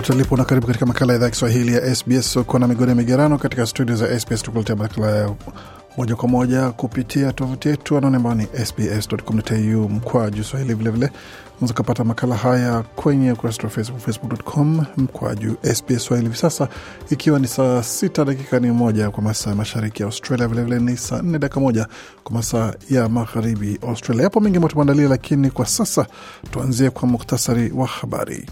Popote ulipo na karibu katika makala ya idhaa ya Kiswahili ya SBS. Uko na migodi ya migerano katika studio za SBS, tukuletea makala ya moja kwa moja kupitia tovuti yetu anaone ambao ni sbs.com.au mkwaju swahili. Vilevile unaweza ukapata makala haya kwenye ukurasa wa Facebook, facebook.com mkwaju SBS Swahili. Hivi sasa ikiwa ni saa sita dakika ni moja kwa masaa mashariki ya Australia, vilevile ni saa nne dakika moja kwa masaa ya magharibi Australia. Yapo mengi ambayo tumeandalia, lakini kwa sasa tuanzie kwa muktasari wa habari.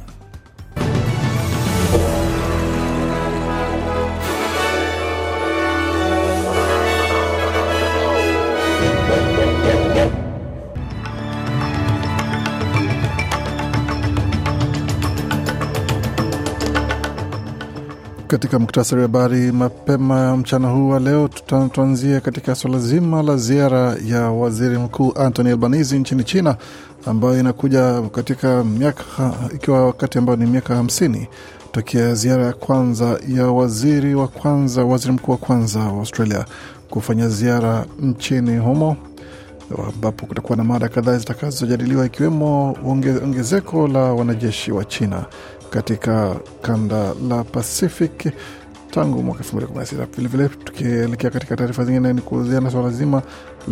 Katika muktasari wa habari mapema mchana huu wa leo, tuanzie katika suala zima la ziara ya waziri mkuu Anthony Albanese nchini China ambayo inakuja katika miaka ikiwa wakati ambao ni miaka hamsini tokea ziara ya kwanza ya waziri wa kwanza waziri mkuu wa kwanza wa Australia kufanya ziara nchini humo ambapo kutakuwa na mada kadhaa zitakazojadiliwa ikiwemo ongezeko la wanajeshi wa China katika kanda la Pacific tangu mwaka 2016. Vilevile tukielekea katika taarifa zingine ni kuhusiana swala zima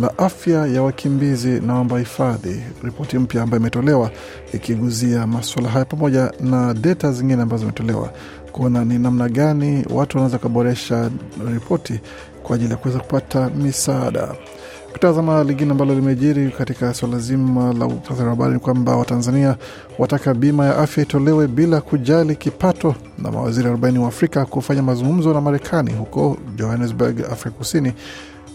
la afya ya wakimbizi na waomba hifadhi, ripoti mpya ambayo imetolewa ikiguzia maswala haya pamoja na data zingine ambazo zimetolewa kuona ni namna gani watu wanaweza kuboresha ripoti kwa ajili ya kuweza kupata misaada. Kutazama lingine ambalo limejiri katika swala zima la upasari habari ni kwamba Watanzania wataka bima ya afya itolewe bila kujali kipato, na mawaziri 40 wa Afrika kufanya mazungumzo na Marekani huko Johannesburg, Afrika Kusini.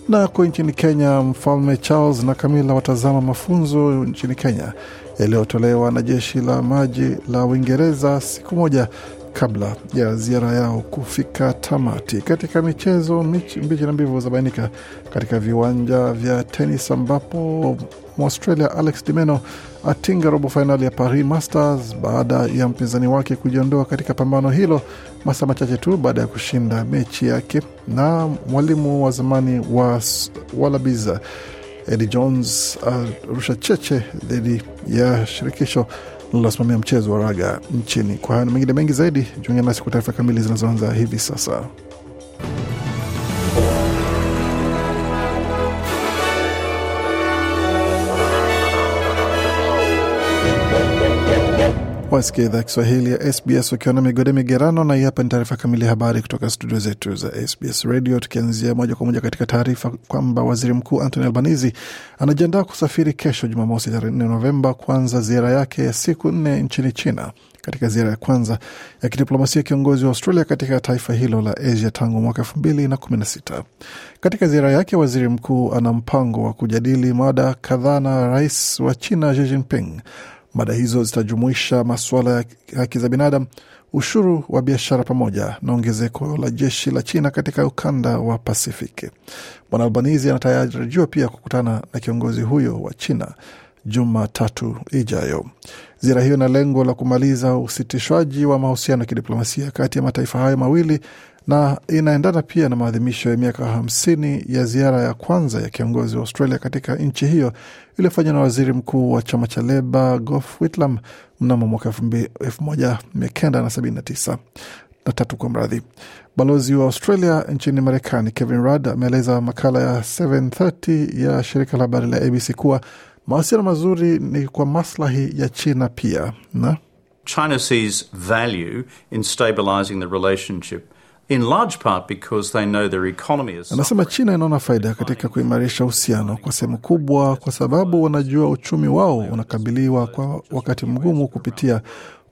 Na ko nchini Kenya, Mfalme Charles na Kamila watazama mafunzo nchini Kenya yaliyotolewa na jeshi la maji la Uingereza siku moja kabla ya ziara yao kufika tamati. Katika michezo, mbichi na mbivu zabainika katika viwanja vya tenis ambapo Mwaustralia Alex Minaur atinga robo fainali ya Paris Masters baada ya mpinzani wake kujiondoa katika pambano hilo masaa machache tu baada ya kushinda mechi yake na mwalimu wa zamani wa Wallabies Eddie Jones arusha cheche dhidi ya shirikisho linalosimamia mchezo wa raga nchini. Kwa hayo na mengine mengi zaidi, jiunge nasi kwa taarifa kamili zinazoanza hivi sasa. Wasikia idhaa Kiswahili ya SBS wakiwa na migode migerano, na hii hapa ni taarifa kamili ya habari kutoka studio zetu za SBS Radio, tukianzia moja kwa moja katika taarifa kwamba waziri mkuu Anthony Albanese anajiandaa kusafiri kesho Jumamosi tarehe 4 Novemba kuanza ziara yake ya siku nne nchini China, katika ziara ya kwanza ya kidiplomasia kiongozi wa Australia katika taifa hilo la Asia tangu mwaka elfu mbili na kumi na sita. Katika ziara yake, waziri mkuu ana mpango wa kujadili mada kadhaa na rais wa China Xi Jinping. Mada hizo zitajumuisha masuala ya haki za binadamu, ushuru wa biashara, pamoja na ongezeko la jeshi la China katika ukanda wa Pasifiki. Bwana Albanizi anatarajiwa pia kukutana na kiongozi huyo wa China Jumatatu ijayo. Ziara hiyo ina lengo la kumaliza usitishwaji wa mahusiano ya kidiplomasia kati ya mataifa hayo mawili na inaendana pia na maadhimisho ya miaka hamsini ya ziara ya kwanza ya kiongozi wa Australia katika nchi hiyo iliyofanywa na waziri mkuu wa chama cha Leba Gough Whitlam mnamo mwaka elfu moja mia kenda na sabini na tisa na tatu kwa mradhi. Balozi wa Australia nchini Marekani Kevin Rudd ameeleza makala ya 730 ya shirika la habari la ABC kuwa mawasiliano mazuri ni kwa maslahi ya China pia na? China sees value in stabilizing the relationship in large part because they know their economy is Anasema China inaona faida katika kuimarisha uhusiano kwa sehemu kubwa, kwa sababu wanajua uchumi wao unakabiliwa kwa wakati mgumu kupitia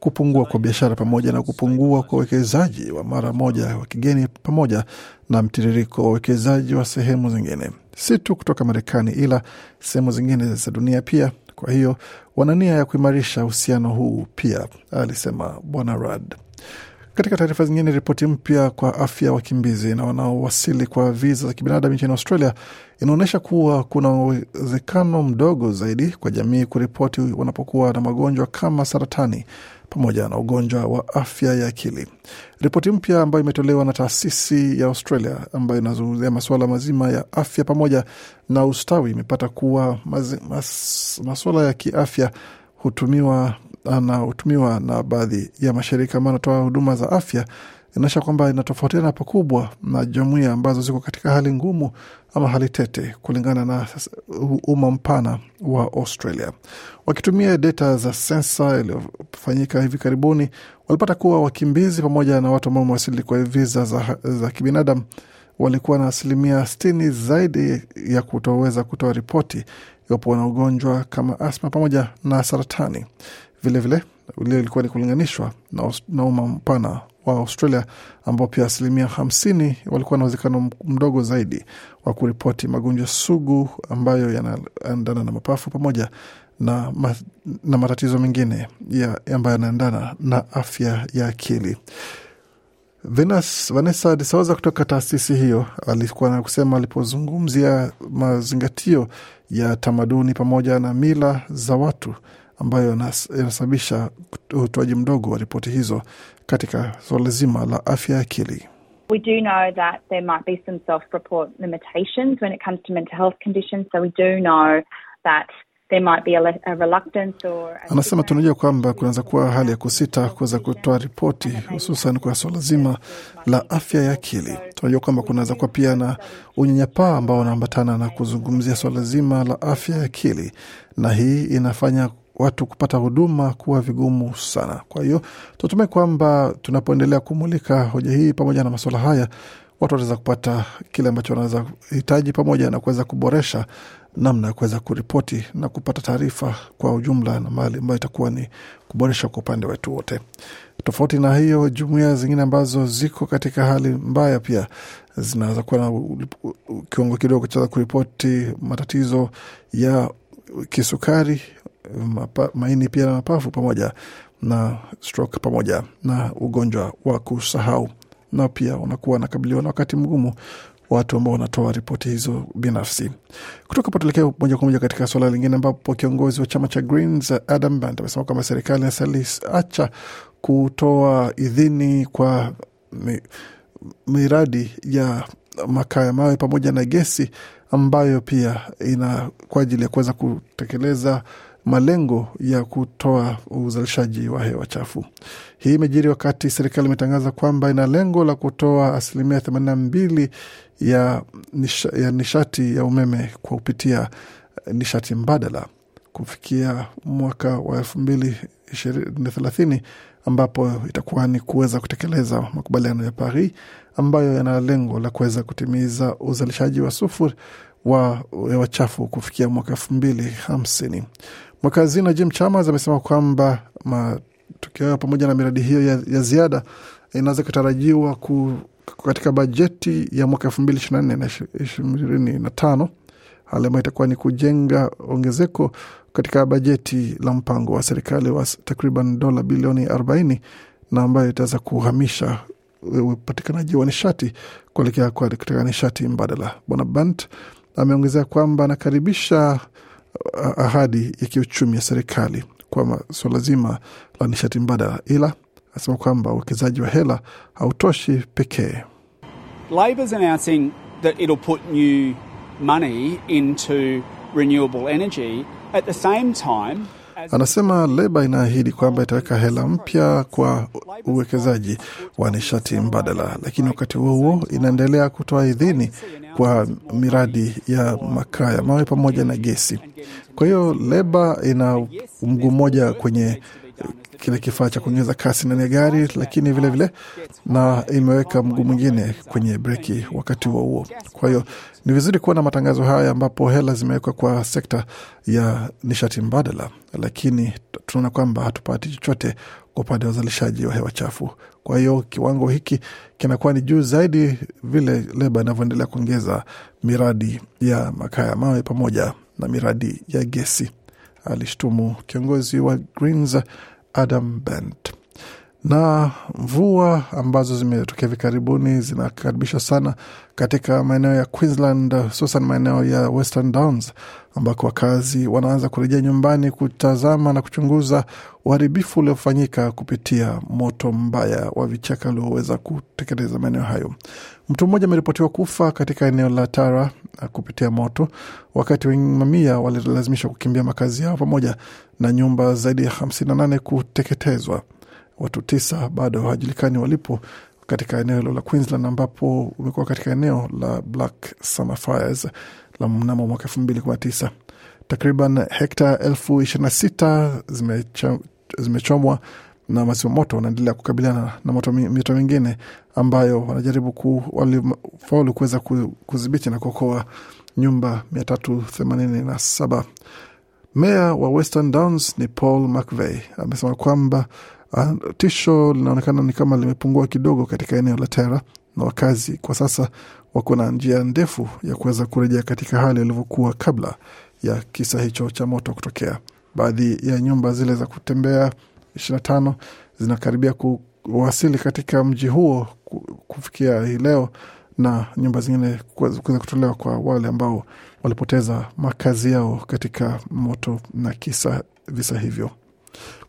kupungua kwa biashara pamoja na kupungua kwa uwekezaji wa mara moja wa kigeni pamoja na mtiririko wa uwekezaji wa sehemu zingine, si tu kutoka Marekani ila sehemu zingine za dunia pia. Kwa hiyo wana nia ya kuimarisha uhusiano huu pia, alisema Bwana Rudd. Katika taarifa zingine, ripoti mpya kwa afya ya wakimbizi na wanaowasili kwa viza za kibinadamu nchini Australia inaonyesha kuwa kuna uwezekano mdogo zaidi kwa jamii kuripoti wanapokuwa na magonjwa kama saratani pamoja na ugonjwa wa afya ya akili. Ripoti mpya ambayo imetolewa na taasisi ya Australia ambayo inazungumzia masuala mazima ya afya pamoja na ustawi imepata kuwa mas, masuala ya kiafya hutumiwa na hutumiwa na baadhi ya mashirika ambayo anatoa huduma za afya inaonyesha kwamba inatofautiana pakubwa na jumuia ambazo ziko katika hali ngumu ama hali tete, kulingana na umma mpana wa Australia. Wakitumia data za sensa iliyofanyika hivi karibuni, walipata kuwa wakimbizi pamoja na watu ambao wamewasili kwa viza za, za kibinadamu walikuwa na asilimia sitini zaidi ya kutoweza kutoa ripoti iwapo wana ugonjwa kama asma pamoja na saratani. Vilevile ulio ilikuwa ni kulinganishwa na, umma mpana wa Australia ambao pia asilimia hamsini walikuwa na uwezekano mdogo zaidi wa kuripoti magonjwa sugu ambayo yanaendana na mapafu pamoja na, ma, na matatizo mengine ya, ambayo yanaendana na afya ya akili. Venus, Vanessa de Souza kutoka taasisi hiyo alikuwa na kusema alipozungumzia mazingatio ya tamaduni pamoja na mila za watu ambayo yanasababisha utoaji mdogo wa ripoti hizo katika suala zima la afya ya akili. We do know that there might be some self-report limitations when it comes to mental health conditions. So we do know that there might be a, a reluctance or Anasema tunajua kwamba kunaweza kuwa hali ya kusita kuweza kutoa ripoti, hususan kwa suala zima la afya ya akili. Tunajua kwamba kunaweza kuwa pia na unyanyapaa ambao unaambatana na kuzungumzia suala zima la afya ya akili, na hii inafanya watu kupata huduma kuwa vigumu sana. Kwa hiyo tutumai kwamba tunapoendelea kumulika hoja hii pamoja na masuala haya, watu wataweza kupata kile ambacho wanaweza hitaji pamoja na kuweza kuboresha namna ya kuweza kuripoti na kupata taarifa kwa ujumla na mali ambayo itakuwa ni kuboresha kwa upande wetu wote. Tofauti na hiyo, jumuia zingine ambazo ziko katika hali mbaya pia zinaweza kuwa na kiwango kidogo cha kuripoti matatizo ya kisukari, mapa, maini pia na mapafu pamoja na stroke pamoja na ugonjwa wa kusahau, na pia unakuwa nakabiliwa na wakati mgumu watu ambao wanatoa ripoti hizo binafsi. Kutoka hapo moja kwa moja katika suala lingine, ambapo kiongozi wa chama cha Greens Adam Band amesema kwamba serikali inastahili acha kutoa idhini kwa mi, miradi ya makaa ya mawe pamoja na gesi ambayo pia ina kwa ajili ya kuweza kutekeleza malengo ya kutoa uzalishaji wa hewa chafu. Hii imejiri wakati serikali imetangaza kwamba ina lengo la kutoa asilimia themanini na mbili ya, nisha, ya nishati ya umeme kwa kupitia nishati mbadala kufikia mwaka wa elfu mbili thelathini ambapo itakuwa ni kuweza kutekeleza makubaliano ya Paris ambayo yana lengo la kuweza kutimiza uzalishaji wa sufuri wa hewa chafu kufikia mwaka elfu mbili hamsini. Mweka hazina Jim Chalmers amesema kwamba matukio hayo pamoja na miradi hiyo ya, ya ziada inaweza kutarajiwa ku, katika bajeti ya mwaka elfu mbili ishirini na nne na ishirini na tano hali ambayo itakuwa ni kujenga ongezeko katika bajeti la mpango wa serikali wa takriban dola bilioni 40 na ambayo itaweza kuhamisha upatikanaji wa nishati kuelekea katika nishati mbadala. Bwana Bant ameongezea kwamba anakaribisha ahadi ya kiuchumi ya serikali kwa suala zima la nishati mbadala, ila anasema kwamba uwekezaji wa hela hautoshi pekee. Labor's announcing that it'll put new money into renewable energy at the same time Anasema Leba inaahidi kwamba itaweka hela mpya kwa uwekezaji wa nishati mbadala, lakini wakati huo huo inaendelea kutoa idhini kwa miradi ya makaa ya mawe pamoja na gesi. Kwa hiyo Leba ina mguu mmoja kwenye kile kifaa cha kuongeza kasi ndani ya gari, lakini vilevile vile, na imeweka mguu mwingine kwenye breki wakati huo huo. Kwa hiyo ni vizuri kuona matangazo haya ambapo hela zimewekwa kwa sekta ya nishati mbadala, lakini tunaona kwamba hatupati chochote kwa upande wa uzalishaji wa hewa chafu. Kwa hiyo kiwango hiki kinakuwa ni juu zaidi vile leba inavyoendelea kuongeza miradi ya makaa ya mawe pamoja na miradi ya gesi, alishtumu kiongozi wa Greens Adam Bent. Na mvua ambazo zimetokea hivi karibuni zinakaribishwa sana katika maeneo ya Queensland, hususan maeneo ya Western Downs ambako wakazi wanaanza kurejea nyumbani kutazama na kuchunguza uharibifu uliofanyika kupitia moto mbaya wa vichaka ulioweza kutekeleza maeneo hayo. Mtu mmoja ameripotiwa kufa katika eneo la Tara kupitia moto, wakati mamia walilazimishwa kukimbia makazi yao pamoja na nyumba zaidi ya 58 kuteketezwa. Watu tisa bado hawajulikani walipo katika eneo hilo la Queensland ambapo umekuwa katika eneo la Black Summer Fires la mnamo mwaka elfu mbili kumi na tisa. Takriban hekta elfu ishirini na sita zimechomwa na wazima moto wanaendelea kukabiliana na moto mito mingine ambayo wanajaribu ku, walifaulu kuweza kudhibiti na kuokoa nyumba mia tatu themanini na saba. Meya wa Western Downs ni Paul McVeigh amesema kwamba Uh, tisho linaonekana ni kama limepungua kidogo katika eneo la Tera na wakazi kwa sasa wako na njia ndefu ya kuweza kurejea katika hali ilivyokuwa kabla ya kisa hicho cha moto kutokea. Baadhi ya nyumba zile za kutembea ishirini na tano zinakaribia kuwasili katika mji huo kufikia hii leo, na nyumba zingine kuweza kutolewa kwa wale ambao walipoteza makazi yao katika moto na kisa visa hivyo.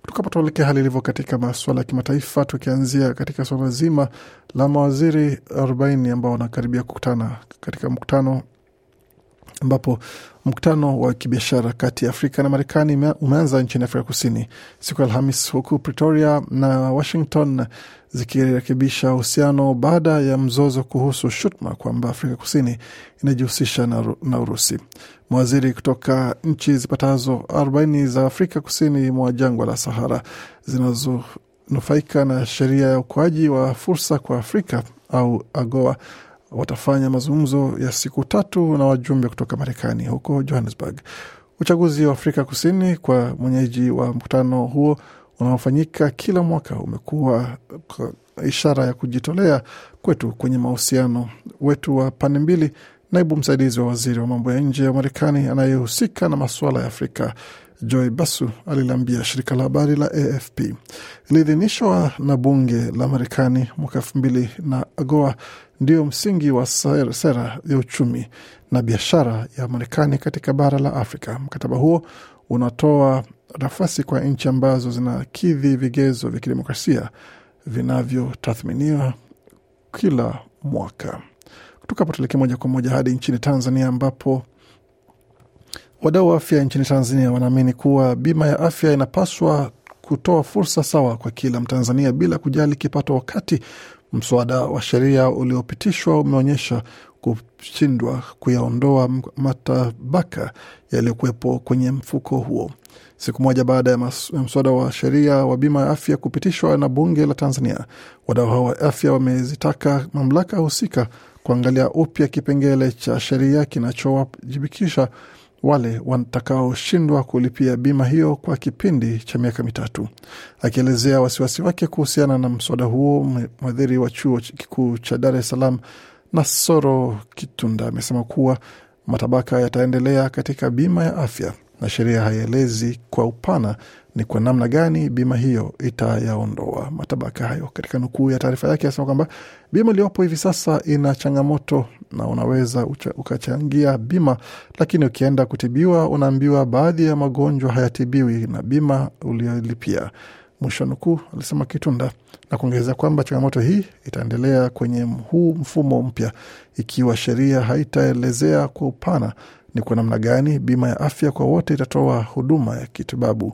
Kutoka hapa tuelekea hali ilivyo katika masuala ya kimataifa, tukianzia katika suala zima la mawaziri 40 ambao wanakaribia kukutana katika mkutano ambapo mkutano wa kibiashara kati ya Afrika na Marekani umeanza nchini Afrika Kusini siku ya Alhamis, huku Pretoria na Washington zikirekebisha uhusiano baada ya mzozo kuhusu shutuma kwamba Afrika Kusini inajihusisha na, na Urusi. Mawaziri kutoka nchi zipatazo 40 za Afrika kusini mwa jangwa la Sahara zinazonufaika na sheria ya ukuaji wa fursa kwa Afrika au AGOA watafanya mazungumzo ya siku tatu na wajumbe kutoka Marekani huko Johannesburg. Uchaguzi wa Afrika Kusini kwa mwenyeji wa mkutano huo unaofanyika kila mwaka umekuwa ishara ya kujitolea kwetu kwenye mahusiano wetu wa pande mbili. Naibu msaidizi wa waziri wa mambo ya nje wa Marekani anayehusika na masuala ya Afrika Joy Basu aliliambia shirika la habari la AFP iliidhinishwa na bunge la Marekani mwaka elfu mbili na AGOA ndio msingi wa sera ya uchumi na biashara ya Marekani katika bara la Afrika. Mkataba huo unatoa nafasi kwa nchi ambazo zinakidhi vigezo vya kidemokrasia vinavyotathminiwa kila mwaka. Kutoka hapo tuelekee moja kwa moja hadi nchini Tanzania ambapo wadau wa afya nchini Tanzania wanaamini kuwa bima ya afya inapaswa kutoa fursa sawa kwa kila Mtanzania bila kujali kipato, wakati mswada wa sheria uliopitishwa umeonyesha kushindwa kuyaondoa matabaka yaliyokuwepo kwenye mfuko huo. Siku moja baada ya mswada wa sheria wa bima ya afya kupitishwa na bunge la Tanzania, wadau hao wa afya wamezitaka mamlaka husika kuangalia upya kipengele cha sheria kinachowajibikisha wale watakaoshindwa kulipia bima hiyo kwa kipindi cha miaka mitatu. Akielezea wasiwasi wake kuhusiana na mswada huo, mwadhiri wa chuo kikuu cha Dar es Salaam Nasoro Kitunda amesema kuwa matabaka yataendelea katika bima ya afya na sheria haielezi kwa upana ni kwa namna gani bima hiyo itayaondoa matabaka hayo. Katika nukuu ya taarifa yake anasema kwamba bima iliyopo hivi sasa ina changamoto na unaweza ukachangia bima, lakini ukienda kutibiwa unaambiwa baadhi ya magonjwa hayatibiwi na bima uliolipia. Mwisho nukuu, alisema Kitunda na kuongezea kwamba changamoto hii itaendelea kwenye huu mfumo mpya ikiwa sheria haitaelezea kwa upana ni kwa namna gani bima ya afya kwa wote itatoa huduma ya kitibabu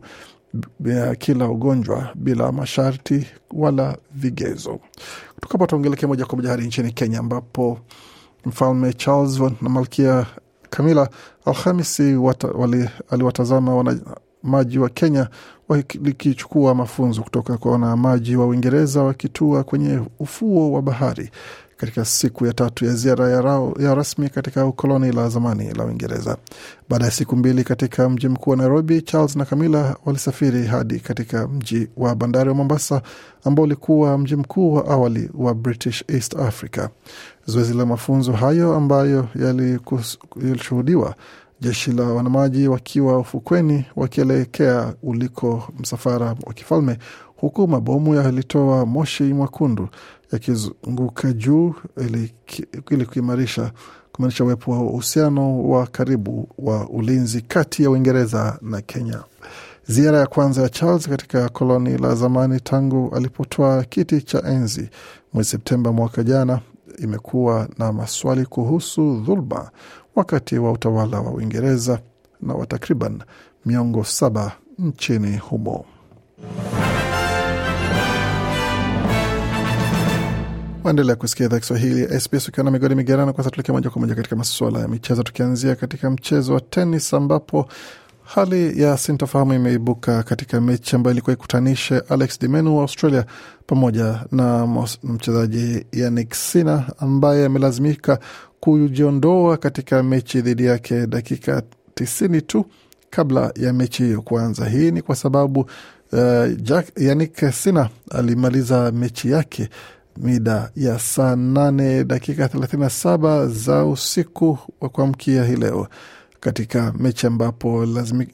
ya kila ugonjwa bila masharti wala vigezo. Kutoka hapa moja kwa moja hadi nchini Kenya ambapo mfalme Charles na malkia Kamila Alhamisi aliwatazama wanamaji wa Kenya likichukua mafunzo kutoka kwa wanamaji wa Uingereza wakitua kwenye ufuo wa bahari katika siku ya tatu ya ziara ya, rao, ya rasmi katika ukoloni la zamani la Uingereza. Baada ya siku mbili katika mji mkuu wa Nairobi, Charles na Camilla walisafiri hadi katika mji wa bandari wa Mombasa ambao ulikuwa mji mkuu wa awali wa British East Africa. Zoezi la mafunzo hayo ambayo yalishuhudiwa jeshi la wanamaji wakiwa ufukweni wakielekea uliko msafara wa kifalme, huku mabomu yalitoa moshi mwekundu yakizunguka juu ili kuimarisha kumaanisha uwepo wa uhusiano wa karibu wa ulinzi kati ya Uingereza na Kenya. Ziara ya kwanza ya Charles katika koloni la zamani tangu alipotoa kiti cha enzi mwezi Septemba mwaka jana imekuwa na maswali kuhusu dhuluma wakati wa utawala wa Uingereza na wa takriban miongo saba nchini humo. Waendelea kusikia idhaa Kiswahili ya SBS ukiwa na migodi migerano. Kwanza tuelekea moja kwa moja katika masuala ya michezo, tukianzia katika mchezo wa tenis ambapo hali ya sintofahamu imeibuka katika mechi ambayo ilikuwa ikutanishe Alex de Minaur wa Australia pamoja na mchezaji Jannik Sinner ambaye amelazimika kujiondoa katika mechi dhidi yake dakika tisini tu kabla ya mechi hiyo kuanza. Hii ni kwa sababu uh, Jack, Yannick Sinner alimaliza mechi yake mida ya saa nane dakika thelathini na saba za usiku wa kuamkia hii leo katika mechi ambapo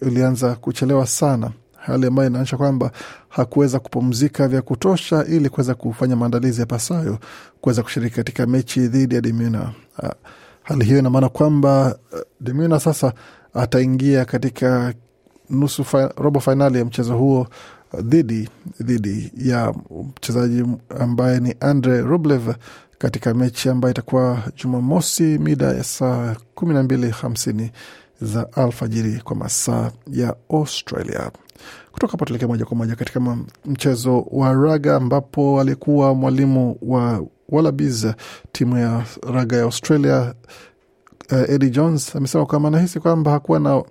ilianza kuchelewa sana, hali ambayo inaonyesha kwamba hakuweza kupumzika vya kutosha ili kuweza kufanya maandalizi ya pasayo kuweza kushiriki katika mechi dhidi ya de Minaur. Hali hiyo ina maana kwamba de sasa ataingia katika nusu robo fainali ya mchezo huo dhidi dhidi ya mchezaji ambaye ni Andre Rublev katika mechi ambayo itakuwa Jumamosi mida ya saa kumi na mbili hamsini za alfajiri kwa masaa ya Australia. Kutoka hapo tuelekea moja kwa moja katika mchezo wa raga ambapo alikuwa mwalimu wa Wallabies, timu ya raga ya Australia, uh, Eddie Jones amesema kwamba anahisi kwamba hakuwa na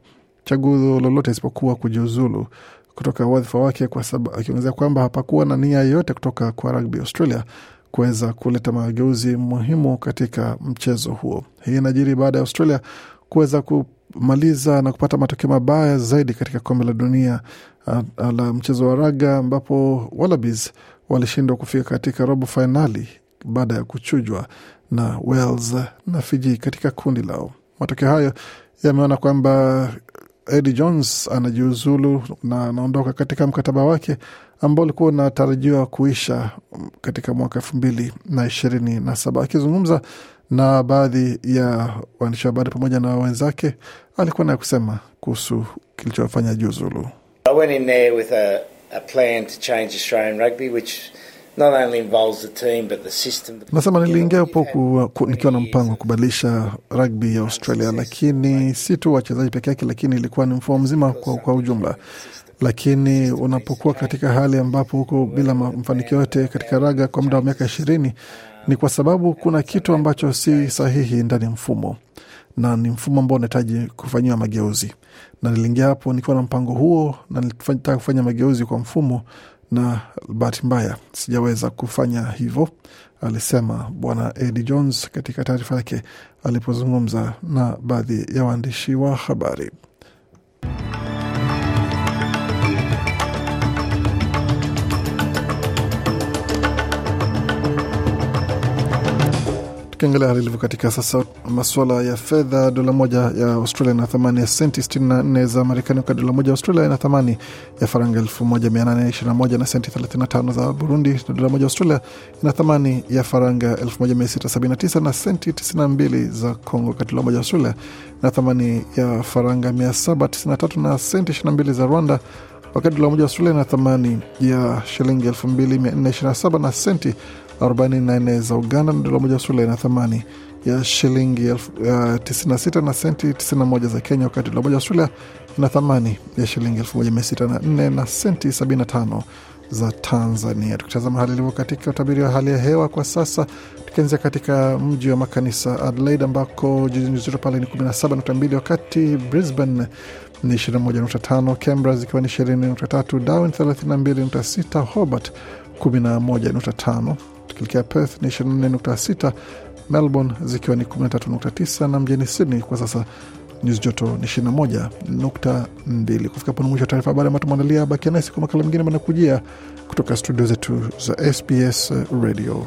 chaguo lolote isipokuwa kujiuzulu kutoka wadhifa wake, kwa sababu akiongezea kwamba hapakuwa na nia yoyote kutoka kwa Rugby Australia kuweza kuleta mageuzi muhimu katika mchezo huo. Hii inajiri baada ya Australia kuweza kumaliza na kupata matokeo mabaya zaidi katika kombe la dunia la mchezo wa raga ambapo Wallabies walishindwa kufika katika robo fainali baada ya kuchujwa na Wales na Fiji katika kundi lao. Matokeo hayo yameona kwamba Eddie Jones anajiuzulu na anaondoka katika mkataba wake ambao ulikuwa unatarajiwa kuisha katika mwaka elfu mbili na ishirini na saba. Akizungumza na baadhi ya waandishi wa habari pamoja na wenzake, alikuwa naye kusema kuhusu kilichofanya jiuzulu. Nasema niliingia hapo nikiwa na mpango wa kubadilisha rugby ya Australia, lakini si tu wachezaji peke yake, lakini ilikuwa ni mfumo mzima kwa, kwa ujumla. Lakini unapokuwa katika hali ambapo huko bila mafanikio yote katika raga kwa muda wa miaka ishirini, ni kwa sababu kuna kitu ambacho si sahihi ndani ya mfumo, na ni mfumo ambao unahitaji kufanyiwa mageuzi, na niliingia hapo nikiwa na mpango huo, na nilitaka kufanya mageuzi kwa mfumo na bahati mbaya sijaweza kufanya hivyo, alisema Bwana Eddie Jones katika taarifa yake alipozungumza na baadhi ya waandishi wa habari. Tukiangalia hali ilivyo katika sasa, masuala ya fedha, dola moja ya Australia ina thamani ya senti 64 za Marekani, wakati dola moja ya Australia ina thamani ya faranga 1821 na senti 35 za Burundi, na dola moja ya Australia ina thamani ya faranga 1679 na senti 92 za Congo, wakati dola moja ya Australia ina thamani ya faranga 793 na senti 22 za Rwanda, wakati dola moja wa Australia ina thamani ya shilingi 2427 na senti 44 za Uganda na dola moja Australia ina thamani ya shilingi uh, 96 na senti 91 za Kenya, wakati dola moja Australia ina thamani ya shilingi 1604 na senti 75 za Tanzania. Tukitazama hali ilivyo katika utabiri wa hali ya hewa kwa sasa, tukianzia katika mji wa makanisa Adelaide ambako jijini joto pale ni 17.2, wakati Brisbane ni 21.5, Canberra zikiwa ni 20.3, Darwin 32.6, Hobart 11.5, tukielekea Perth ni 24.6, Melbourne zikiwa ni 13.9 na mjini Sydney kwa sasa nyuzi joto ni 21.2. Kufika pona mwisho wa taarifa habari ambayo tumeandalia. Bakia nasi kwa makala mengine manakujia kutoka studio zetu za SBS Radio.